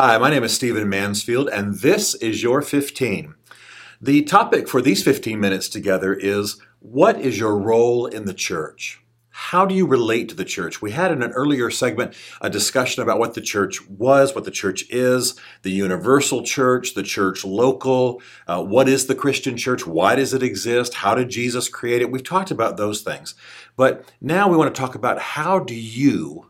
Hi, my name is Stephen Mansfield, and this is Your 15. The topic for these 15 minutes together is What is your role in the church? How do you relate to the church? We had in an earlier segment a discussion about what the church was, what the church is, the universal church, the church local, uh, what is the Christian church, why does it exist, how did Jesus create it? We've talked about those things. But now we want to talk about how do you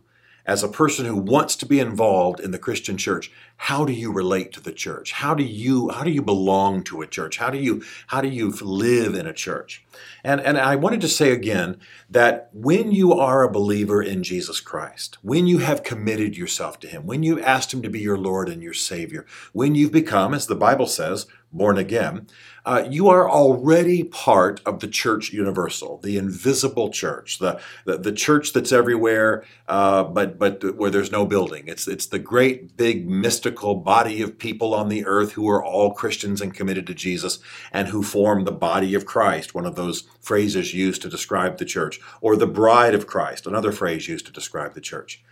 as a person who wants to be involved in the Christian church, how do you relate to the church? How do you how do you belong to a church? How do you how do you live in a church? And and I wanted to say again that when you are a believer in Jesus Christ, when you have committed yourself to him, when you've asked him to be your Lord and your savior, when you've become as the Bible says, born again, uh, you are already part of the church universal, the invisible church, the, the, the church that's everywhere, uh, but, but where there's no building. It's, it's the great, big, mystical body of people on the earth who are all Christians and committed to Jesus and who form the body of Christ, one of those phrases used to describe the church, or the bride of Christ, another phrase used to describe the church.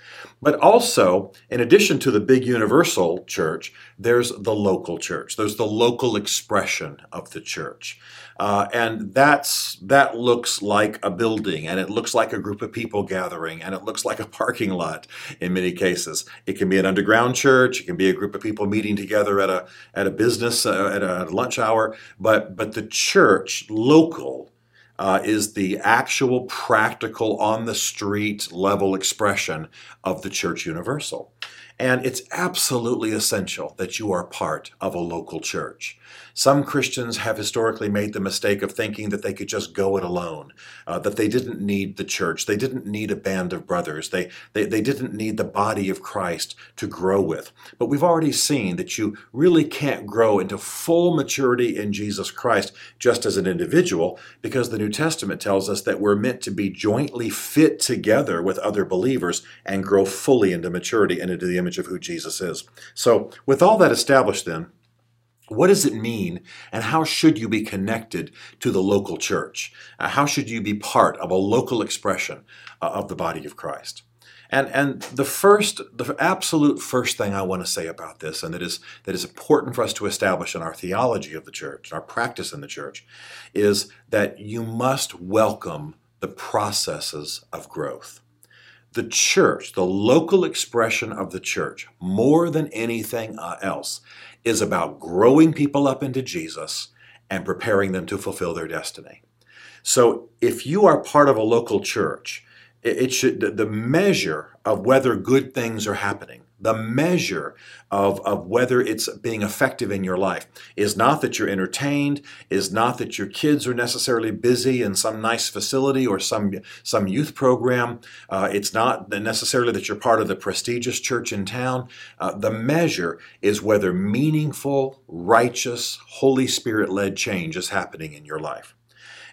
But also, in addition to the big universal church, there's the local church. There's the local expression of the church. Uh, and that's that looks like a building and it looks like a group of people gathering and it looks like a parking lot in many cases it can be an underground church it can be a group of people meeting together at a at a business uh, at, a, at, a, lunch hour but but the church local uh, is the actual practical on the street level expression of the church universal and it's absolutely essential that you are part of a local church. Some Christians have historically made the mistake of thinking that they could just go it alone, uh, that they didn't need the church, they didn't need a band of brothers, they, they, they didn't need the body of Christ to grow with. But we've already seen that you really can't grow into full maturity in Jesus Christ just as an individual, because the New Testament tells us that we're meant to be jointly fit together with other believers and grow fully into maturity and into the image of who Jesus is. So, with all that established, then, what does it mean, and how should you be connected to the local church? Uh, how should you be part of a local expression uh, of the body of Christ? And, and the first, the absolute first thing I want to say about this, and that is, that is important for us to establish in our theology of the church, our practice in the church, is that you must welcome the processes of growth. The church, the local expression of the church, more than anything uh, else, is about growing people up into Jesus and preparing them to fulfill their destiny. So if you are part of a local church, it should the measure of whether good things are happening the measure of, of whether it's being effective in your life is not that you're entertained, is not that your kids are necessarily busy in some nice facility or some, some youth program. Uh, it's not necessarily that you're part of the prestigious church in town. Uh, the measure is whether meaningful, righteous, Holy Spirit led change is happening in your life.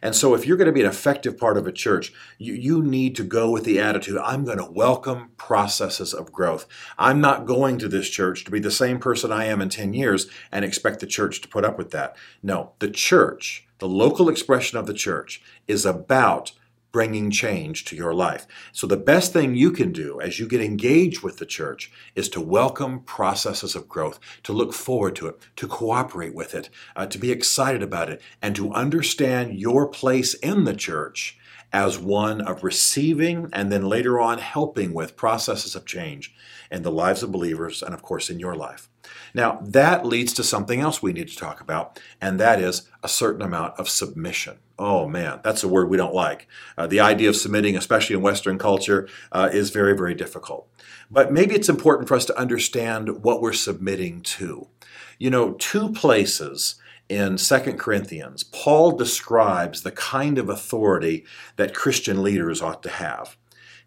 And so, if you're going to be an effective part of a church, you, you need to go with the attitude I'm going to welcome processes of growth. I'm not going to this church to be the same person I am in 10 years and expect the church to put up with that. No, the church, the local expression of the church, is about bringing change to your life. So, the best thing you can do as you get engaged with the church is to welcome processes of growth, to look forward to it, to cooperate with it, uh, to be excited about it, and to understand your place in the church as one of receiving and then later on helping with processes of change in the lives of believers and, of course, in your life. Now, that leads to something else we need to talk about, and that is a certain amount of submission. Oh man, that's a word we don't like. Uh, the idea of submitting, especially in Western culture, uh, is very, very difficult. But maybe it's important for us to understand what we're submitting to. You know, two places in 2 Corinthians, Paul describes the kind of authority that Christian leaders ought to have.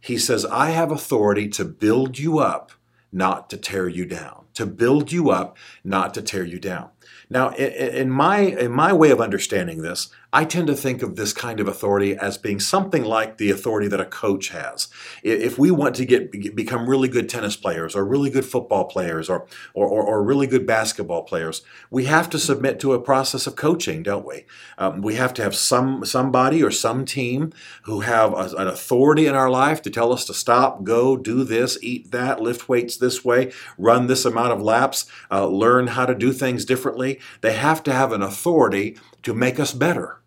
He says, I have authority to build you up, not to tear you down. To build you up, not to tear you down. Now, in my, in my way of understanding this, I tend to think of this kind of authority as being something like the authority that a coach has. If we want to get become really good tennis players or really good football players or, or, or, or really good basketball players, we have to submit to a process of coaching, don't we? Um, we have to have some somebody or some team who have a, an authority in our life to tell us to stop, go, do this, eat that, lift weights this way, run this amount of laps, uh, learn how to do things differently. They have to have an authority to make us better.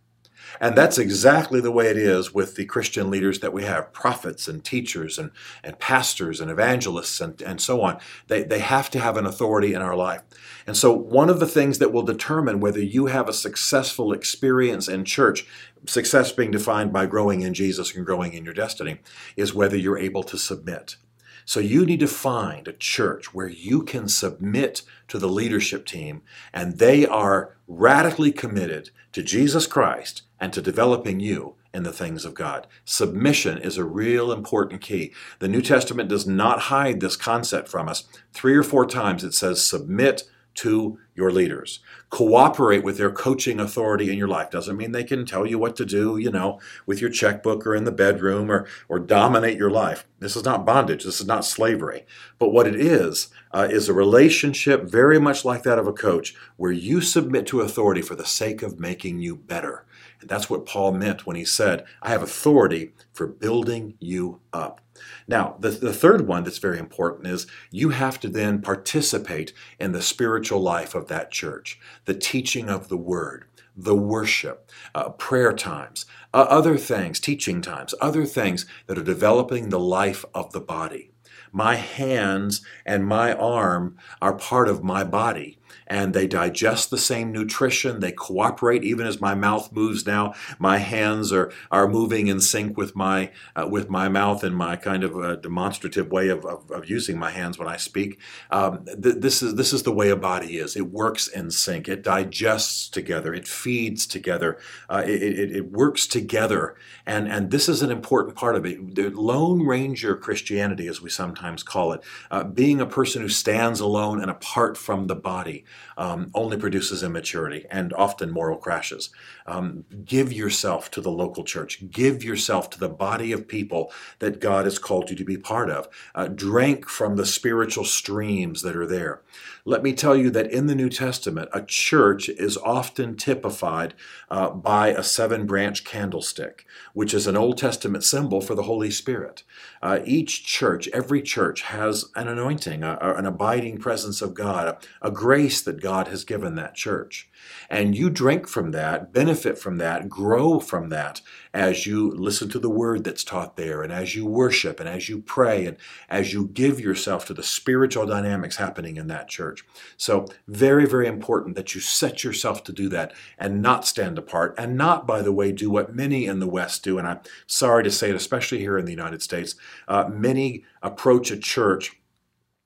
And that's exactly the way it is with the Christian leaders that we have prophets and teachers and, and pastors and evangelists and, and so on. They, they have to have an authority in our life. And so, one of the things that will determine whether you have a successful experience in church, success being defined by growing in Jesus and growing in your destiny, is whether you're able to submit. So you need to find a church where you can submit to the leadership team and they are radically committed to Jesus Christ and to developing you in the things of God. Submission is a real important key. The New Testament does not hide this concept from us. Three or four times it says, submit to your leaders. Cooperate with their coaching authority in your life. Doesn't mean they can tell you what to do, you know, with your checkbook or in the bedroom or, or dominate your life. This is not bondage. This is not slavery. But what it is, uh, is a relationship very much like that of a coach where you submit to authority for the sake of making you better. And that's what Paul meant when he said, I have authority for building you up. Now, the, the third one that's very important is you have to then participate in the spiritual life of that church, the teaching of the word, the worship, uh, prayer times, uh, other things, teaching times, other things that are developing the life of the body. My hands and my arm are part of my body and they digest the same nutrition. They cooperate even as my mouth moves now. My hands are, are moving in sync with my, uh, with my mouth and my kind of uh, demonstrative way of, of, of, using my hands when I speak. Um, th- this, is, this is the way a body is. It works in sync. It digests together. It feeds together. Uh, it, it, it, works together. And, and this is an important part of it. The Lone Ranger Christianity, as we sometimes call it, uh, being a person who stands alone and apart from the body um, only produces immaturity and often moral crashes. Um, give yourself to the local church. Give yourself to the body of people that God has called you to be part of. Uh, drink from the spiritual streams that are there. Let me tell you that in the New Testament, a church is often typified uh, by a seven branch candlestick, which is an Old Testament symbol for the Holy Spirit. Uh, each church, every church, has an anointing, a, an abiding presence of God, a, a grace that God has given that church. And you drink from that, benefit from that, grow from that as you listen to the word that's taught there, and as you worship, and as you pray, and as you give yourself to the spiritual dynamics happening in that church. So, very, very important that you set yourself to do that and not stand apart, and not, by the way, do what many in the West do. And I'm sorry to say it, especially here in the United States, uh, many approach a church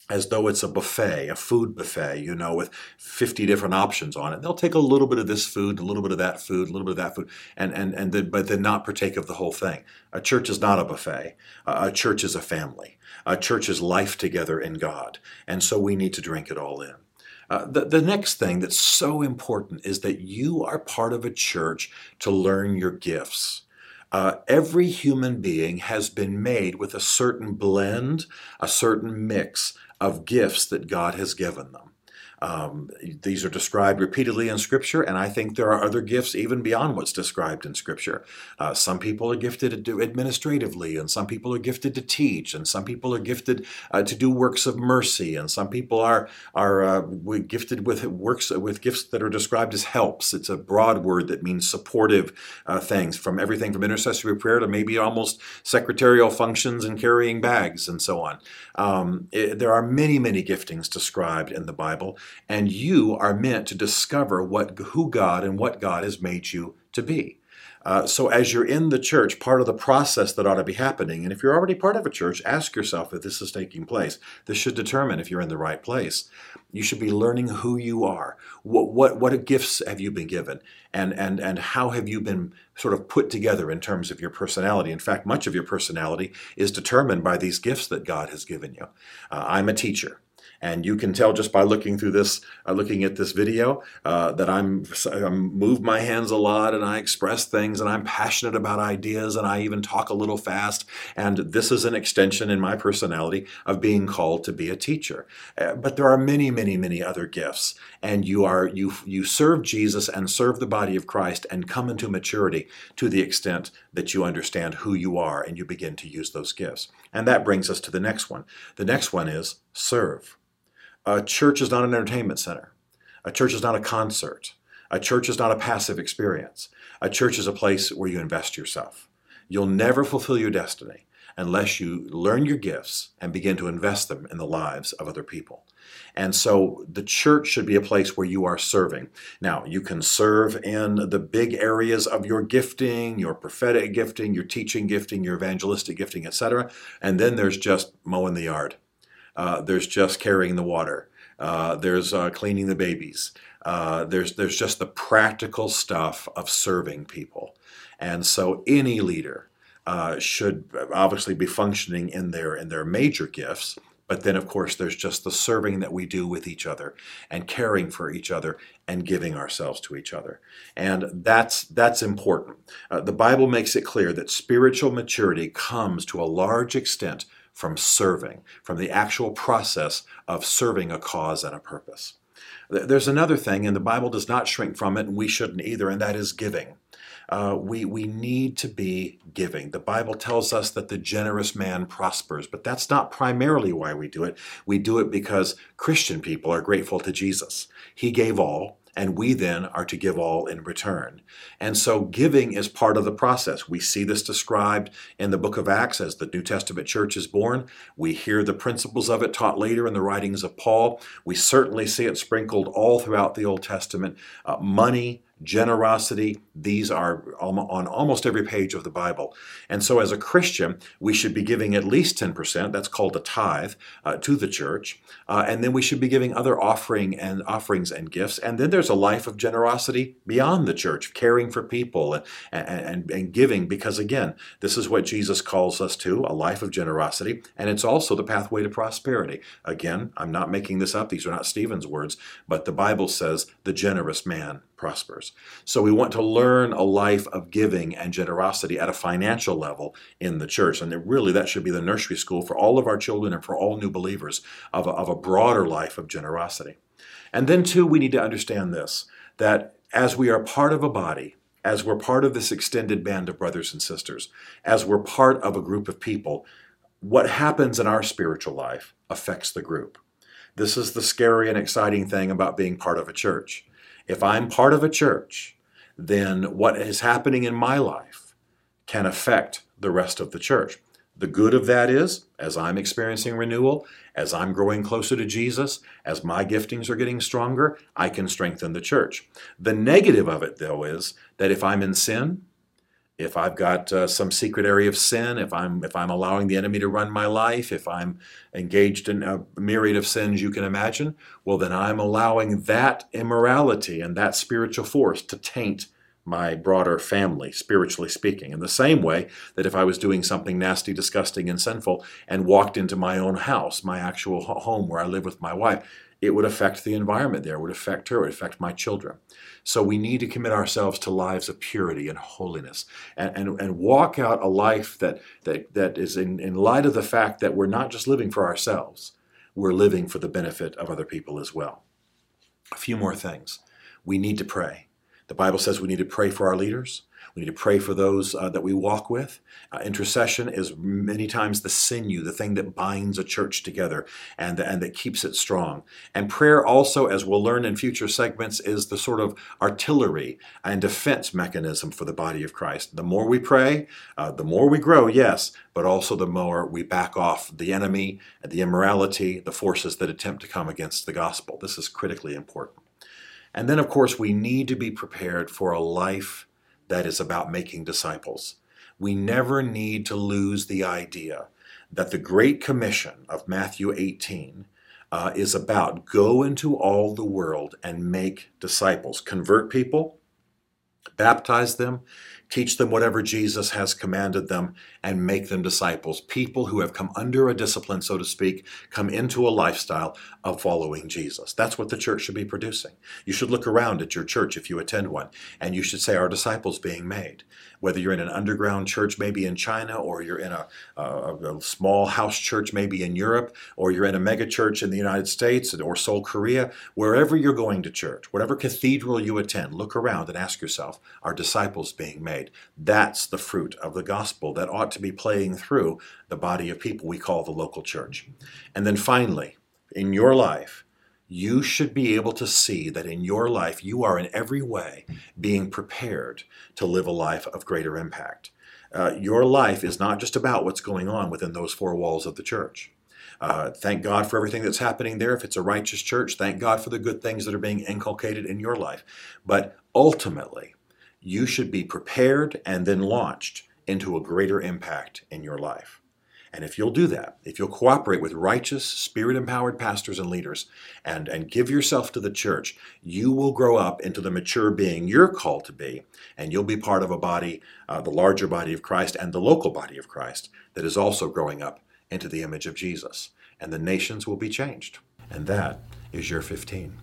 as though it's a buffet, a food buffet, you know, with 50 different options on it. They'll take a little bit of this food, a little bit of that food, a little bit of that food, and and and then, but then not partake of the whole thing. A church is not a buffet. A church is a family. A church is life together in God, and so we need to drink it all in. Uh, the, the next thing that's so important is that you are part of a church to learn your gifts. Uh, every human being has been made with a certain blend, a certain mix of gifts that God has given them. Um, these are described repeatedly in Scripture, and I think there are other gifts even beyond what's described in Scripture. Uh, some people are gifted to do administratively, and some people are gifted to teach, and some people are gifted uh, to do works of mercy, and some people are are uh, gifted with works with gifts that are described as helps. It's a broad word that means supportive uh, things, from everything from intercessory prayer to maybe almost secretarial functions and carrying bags and so on. Um, it, there are many, many giftings described in the Bible and you are meant to discover what who God and what God has made you to be. Uh, so, as you're in the church, part of the process that ought to be happening, and if you're already part of a church, ask yourself if this is taking place. This should determine if you're in the right place. You should be learning who you are. What what what gifts have you been given, and and and how have you been sort of put together in terms of your personality? In fact, much of your personality is determined by these gifts that God has given you. Uh, I'm a teacher. And you can tell just by looking through this, uh, looking at this video, uh, that I'm, I move my hands a lot and I express things and I'm passionate about ideas and I even talk a little fast. And this is an extension in my personality of being called to be a teacher. Uh, but there are many, many, many other gifts. And you are you you serve Jesus and serve the body of Christ and come into maturity to the extent that you understand who you are and you begin to use those gifts. And that brings us to the next one. The next one is serve. A church is not an entertainment center. A church is not a concert. A church is not a passive experience. A church is a place where you invest yourself. You'll never fulfill your destiny unless you learn your gifts and begin to invest them in the lives of other people. And so the church should be a place where you are serving. Now, you can serve in the big areas of your gifting, your prophetic gifting, your teaching gifting, your evangelistic gifting, etc. And then there's just mowing the yard. Uh, there's just carrying the water. Uh, there's uh, cleaning the babies. Uh, there's there's just the practical stuff of serving people, and so any leader uh, should obviously be functioning in their in their major gifts. But then, of course, there's just the serving that we do with each other and caring for each other and giving ourselves to each other. And that's, that's important. Uh, the Bible makes it clear that spiritual maturity comes to a large extent from serving, from the actual process of serving a cause and a purpose. There's another thing, and the Bible does not shrink from it, and we shouldn't either, and that is giving. Uh, we, we need to be giving. The Bible tells us that the generous man prospers, but that's not primarily why we do it. We do it because Christian people are grateful to Jesus. He gave all, and we then are to give all in return. And so giving is part of the process. We see this described in the book of Acts as the New Testament church is born. We hear the principles of it taught later in the writings of Paul. We certainly see it sprinkled all throughout the Old Testament. Uh, money, generosity. These are on almost every page of the Bible. And so, as a Christian, we should be giving at least 10%, that's called a tithe, uh, to the church. Uh, and then we should be giving other offering and offerings and gifts. And then there's a life of generosity beyond the church, caring for people and, and, and giving, because again, this is what Jesus calls us to a life of generosity. And it's also the pathway to prosperity. Again, I'm not making this up, these are not Stephen's words, but the Bible says the generous man prospers. So we want to learn a life of giving and generosity at a financial level in the church. And really, that should be the nursery school for all of our children and for all new believers of a, of a broader life of generosity. And then, too, we need to understand this that as we are part of a body, as we're part of this extended band of brothers and sisters, as we're part of a group of people, what happens in our spiritual life affects the group. This is the scary and exciting thing about being part of a church. If I'm part of a church, then what is happening in my life can affect the rest of the church. The good of that is, as I'm experiencing renewal, as I'm growing closer to Jesus, as my giftings are getting stronger, I can strengthen the church. The negative of it, though, is that if I'm in sin, if I've got uh, some secret area of sin, if I'm if I'm allowing the enemy to run my life, if I'm engaged in a myriad of sins you can imagine, well then I'm allowing that immorality and that spiritual force to taint my broader family, spiritually speaking. In the same way that if I was doing something nasty, disgusting, and sinful and walked into my own house, my actual home where I live with my wife, it would affect the environment there, it would affect her, it would affect my children. So we need to commit ourselves to lives of purity and holiness and, and, and walk out a life that, that, that is in, in light of the fact that we're not just living for ourselves, we're living for the benefit of other people as well. A few more things. We need to pray. The Bible says we need to pray for our leaders. We need to pray for those uh, that we walk with. Uh, intercession is many times the sinew, the thing that binds a church together and, and that keeps it strong. And prayer also, as we'll learn in future segments, is the sort of artillery and defense mechanism for the body of Christ. The more we pray, uh, the more we grow, yes, but also the more we back off the enemy, the immorality, the forces that attempt to come against the gospel. This is critically important. And then, of course, we need to be prepared for a life that is about making disciples. We never need to lose the idea that the Great Commission of Matthew 18 uh, is about go into all the world and make disciples, convert people, Baptize them, teach them whatever Jesus has commanded them, and make them disciples. People who have come under a discipline, so to speak, come into a lifestyle of following Jesus. That's what the church should be producing. You should look around at your church if you attend one, and you should say, Are disciples being made? Whether you're in an underground church, maybe in China, or you're in a, a, a small house church, maybe in Europe, or you're in a mega church in the United States or Seoul, Korea, wherever you're going to church, whatever cathedral you attend, look around and ask yourself, Are disciples being made? That's the fruit of the gospel that ought to be playing through the body of people we call the local church. And then finally, in your life, you should be able to see that in your life you are in every way being prepared to live a life of greater impact. Uh, your life is not just about what's going on within those four walls of the church. Uh, thank God for everything that's happening there. If it's a righteous church, thank God for the good things that are being inculcated in your life. But ultimately, you should be prepared and then launched into a greater impact in your life. And if you'll do that, if you'll cooperate with righteous, spirit empowered pastors and leaders and, and give yourself to the church, you will grow up into the mature being you're called to be, and you'll be part of a body, uh, the larger body of Christ and the local body of Christ, that is also growing up into the image of Jesus. And the nations will be changed. And that is your 15.